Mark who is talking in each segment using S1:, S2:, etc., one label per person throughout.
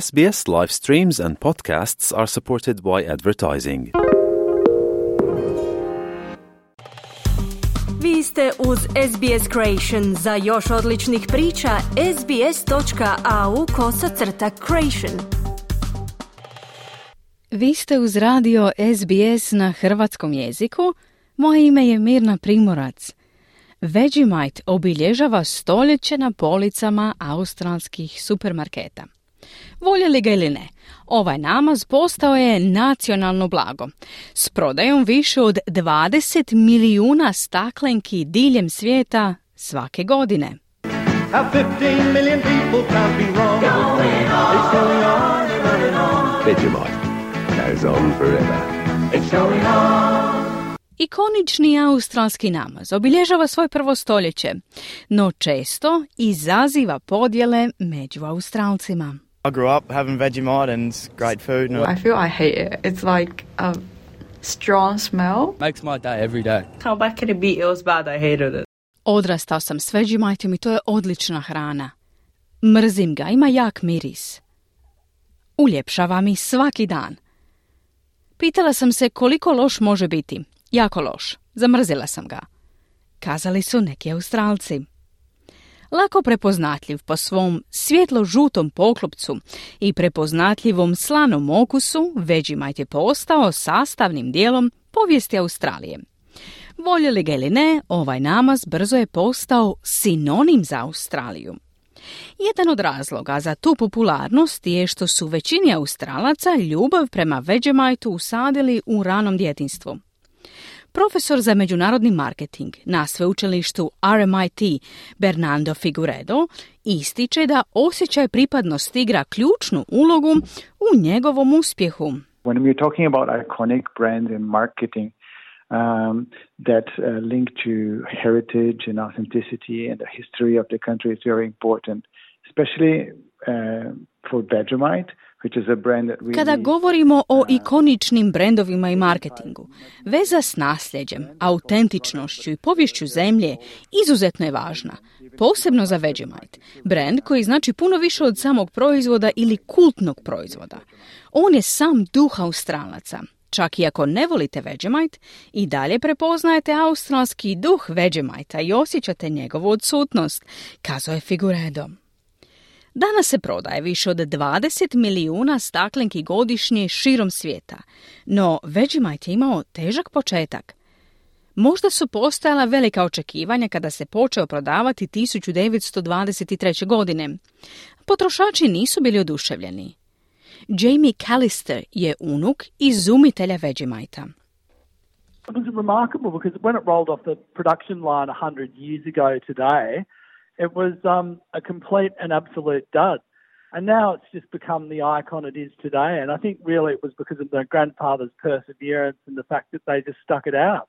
S1: SBS live streams and podcasts are supported by advertising.
S2: Vi ste uz SBS Creation. Za još odličnih priča, sbs.au kosacrta creation.
S3: Vi ste uz radio SBS na hrvatskom jeziku. Moje ime je Mirna Primorac. Vegemite obilježava stoljeće na policama australskih supermarketa. Voljeli ga ili ne, ovaj namaz postao je nacionalno blago. S prodajom više od 20 milijuna staklenki diljem svijeta svake godine.
S4: How 15 million people can't be wrong. It's going on and on and on.
S5: Vegemite goes on forever.
S4: It's going on.
S3: Ikonični australski namaz obilježava svoje prvo stoljeće, no često izaziva podjele među Australcima.
S6: I grew up having Vegemite and it's great food and
S7: I feel I hate it. It's like a strong smell.
S6: makes my day every day.
S8: How bad could it be? It was bad. I hated it.
S3: Odrastao sam s Vegemiteom i to je odlična hrana. Mrzim ga, ima jak miris. Uljepšava mi svaki dan. Pitala sam se koliko loš može biti. Jako loš. Zamrzila sam ga. Kazali su neki Australci. Lako prepoznatljiv po svom svjetlo-žutom poklopcu i prepoznatljivom slanom okusu, Vegemite je postao sastavnim dijelom povijesti Australije. Voljeli ga ili ne, ovaj namaz brzo je postao sinonim za Australiju. Jedan od razloga za tu popularnost je što su većini Australaca ljubav prema Vegemiteu usadili u ranom djetinstvu. Profesor za međunarodni marketing na sveučilištu RMIT Bernardo Figueredo ističe da osjećaj pripadnosti igra ključnu ulogu u njegovom uspjehu.
S9: When we're talking about iconic brands in marketing um, that uh, link to heritage and authenticity and the history of the country is very important, especially uh, for Vegemite,
S3: Kada govorimo o ikoničnim brendovima i marketingu, veza s nasljeđem, autentičnošću i povješću zemlje izuzetno je važna, posebno za Vegemite, brand koji znači puno više od samog proizvoda ili kultnog proizvoda. On je sam duh Australaca. Čak i ako ne volite Vegemite, i dalje prepoznajete australski duh Vegemite i osjećate njegovu odsutnost, kazao je Figueredo. Danas se prodaje više od 20 milijuna staklenki godišnje širom svijeta, no Vegemite je imao težak početak. Možda su postojala velika očekivanja kada se počeo prodavati 1923. godine. Potrošači nisu bili oduševljeni. Jamie Callister je unuk izumitelja Vegemite-a.
S10: It was remarkable because when it rolled off the production line 100 years ago today, it was um, a complete and absolute dud. And now it's just become the icon it is today. And I think really it was because of their grandfather's perseverance and the fact that they just stuck it out.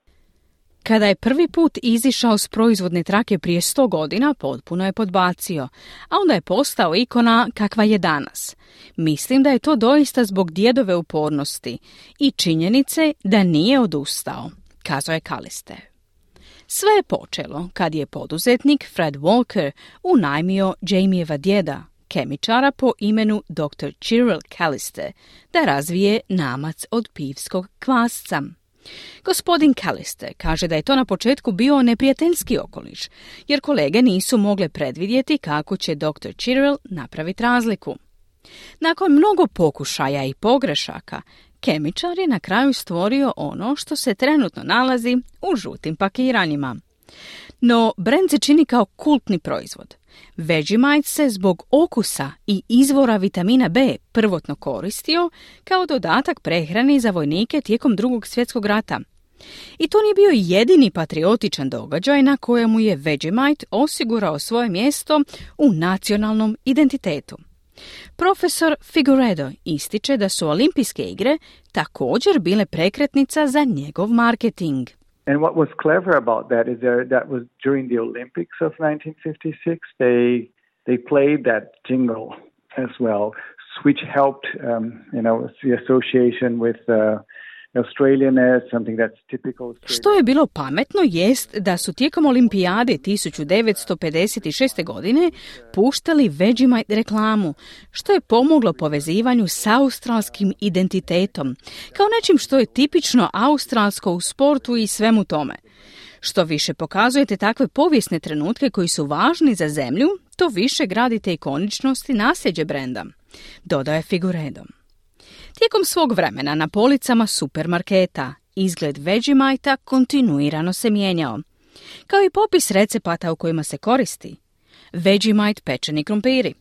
S3: Kada je prvi put izišao s proizvodne trake prije 100 godina, potpuno je podbacio, a onda je postao ikona kakva je danas. Mislim da je to doista zbog djedove upornosti i činjenice da nije odustao, kazao je Kaliste. Sve je počelo kad je poduzetnik Fred Walker unajmio Jamieva djeda, kemičara po imenu Dr. Cyril Callister, da razvije namac od pivskog kvasca. Gospodin Callister kaže da je to na početku bio neprijateljski okoliš, jer kolege nisu mogle predvidjeti kako će dr. Cyril napraviti razliku. Nakon mnogo pokušaja i pogrešaka, kemičar je na kraju stvorio ono što se trenutno nalazi u žutim pakiranjima. No, brand se čini kao kultni proizvod. Vegemite se zbog okusa i izvora vitamina B prvotno koristio kao dodatak prehrani za vojnike tijekom drugog svjetskog rata. I to nije bio jedini patriotičan događaj na kojemu je Vegemite osigurao svoje mjesto u nacionalnom identitetu. Profesor Figueredo ističe da su olimpijske igre također bile prekretnica za njegov marketing.
S9: And what was clever about that is there, that was during the Olympics of 1956. They they played that jingle as well, which helped um, you know the association with uh,
S3: Što je bilo pametno jest da su tijekom olimpijade 1956. godine puštali Vegemite reklamu, što je pomoglo povezivanju s australskim identitetom, kao nečim što je tipično australsko u sportu i svemu tome. Što više pokazujete takve povijesne trenutke koji su važni za zemlju, to više gradite ikoničnost i nasljeđe brenda, dodaje Figuredom. Tijekom svog vremena na policama supermarketa izgled Vegemite kontinuirano se mijenjao, kao i popis recepata u kojima se koristi. Vegemite pečeni krompiri,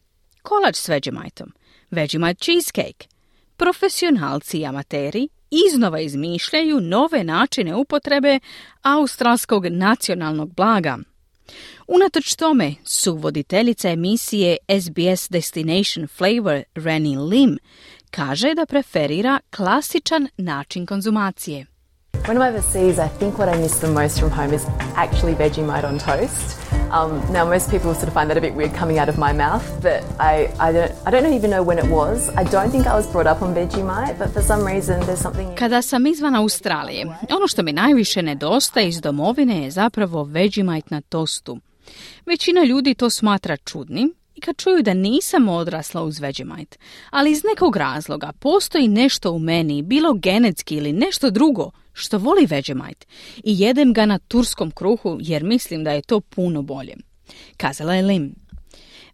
S3: kolač s Vegemiteom, Vegemite cheesecake. Profesionalci i amateri iznova izmišljaju nove načine upotrebe australskog nacionalnog blaga. Unatoč tome, su voditeljica emisije SBS Destination Flavor Rennie Lim kaže da preferira klasičan način konzumacije.
S11: When I'm overseas, I think what I miss the most from home is actually Vegemite on toast. Um, now, most people sort of find that a bit weird coming out of my mouth, but I, I, don't, I don't even know when it was. I don't think I was brought up on Vegemite, but for some reason there's something...
S3: Kada sam izvan Australije, ono što mi najviše nedostaje iz domovine je zapravo Vegemite na tostu. Većina ljudi to smatra čudnim, kad čuju da nisam odrasla uz Vegemite, ali iz nekog razloga postoji nešto u meni, bilo genetski ili nešto drugo, što voli Vegemite i jedem ga na turskom kruhu jer mislim da je to puno bolje. Kazala je Lim.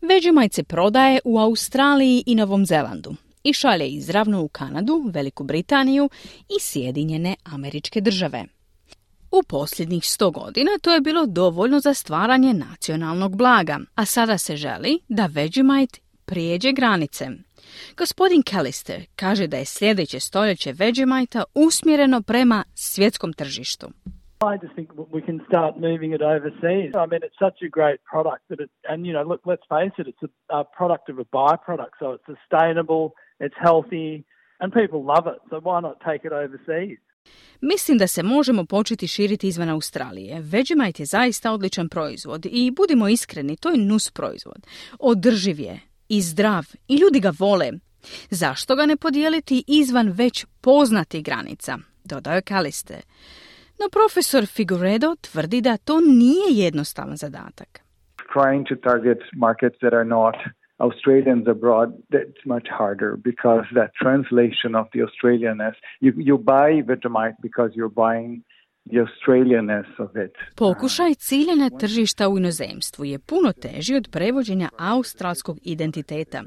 S3: Vegemite se prodaje u Australiji i Novom Zelandu i šalje izravno u Kanadu, Veliku Britaniju i Sjedinjene američke države. U posljednjih sto godina to je bilo dovoljno za stvaranje nacionalnog blaga, a sada se želi da Vegemite prijeđe granice. Gospodin Callister kaže da je sljedeće stoljeće Vegemite usmjereno prema svjetskom tržištu.
S10: I just think we can start moving it overseas. I mean, it's such a great product that it, and you know, look, let's face it, it's a, a product of a byproduct, so it's sustainable, it's healthy, and people love it. So why not take it overseas?
S3: Mislim da se možemo početi širiti izvan Australije. Vegemite je zaista odličan proizvod i budimo iskreni, to je nus proizvod. Održiv je i zdrav i ljudi ga vole. Zašto ga ne podijeliti izvan već poznatih granica? Dodao je Kaliste. No profesor Figueredo tvrdi da to nije jednostavan zadatak.
S9: Trying to target markets that are not Australians abroad, that's much harder because that translation of the Australianness, you, you buy Vegemite because you're buying the Australianness of it.
S3: Pokušaj ciljanja tržišta u inozemstvu je puno teži od prevođenja australskog identiteta.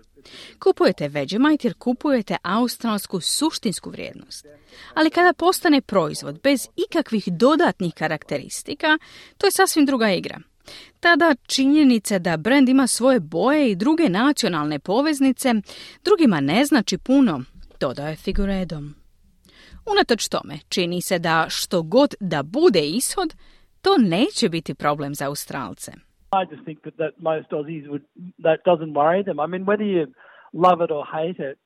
S3: Kupujete Vegemite jer kupujete australsku suštinsku vrijednost. Ali kada postane proizvod bez ikakvih dodatnih karakteristika, to je sasvim druga igra. Tada činjenica da brend ima svoje boje i druge nacionalne poveznice drugima ne znači puno, dodaje Figuredom. Unatoč tome, čini se da što god da bude ishod, to neće biti problem za Australce.
S10: I just think that, that most Aussies would, that doesn't worry them. I mean, whether you love it or hate it,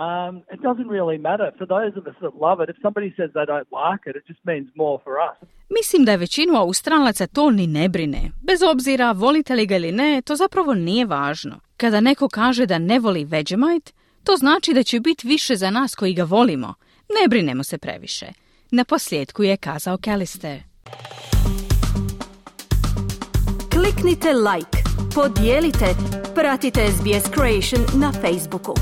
S10: Um, it doesn't really matter. For those of us that love it, if somebody says they don't like it, it just means more for us.
S3: Mislim da je većinu Australaca to ni ne brine. Bez obzira volite li ga ili ne, to zapravo nije važno. Kada neko kaže da ne voli Vegemite, to znači da će biti više za nas koji ga volimo. Ne brinemo se previše. Na posljedku je kazao Callister.
S2: Kliknite like, podijelite, pratite SBS Creation na Facebooku.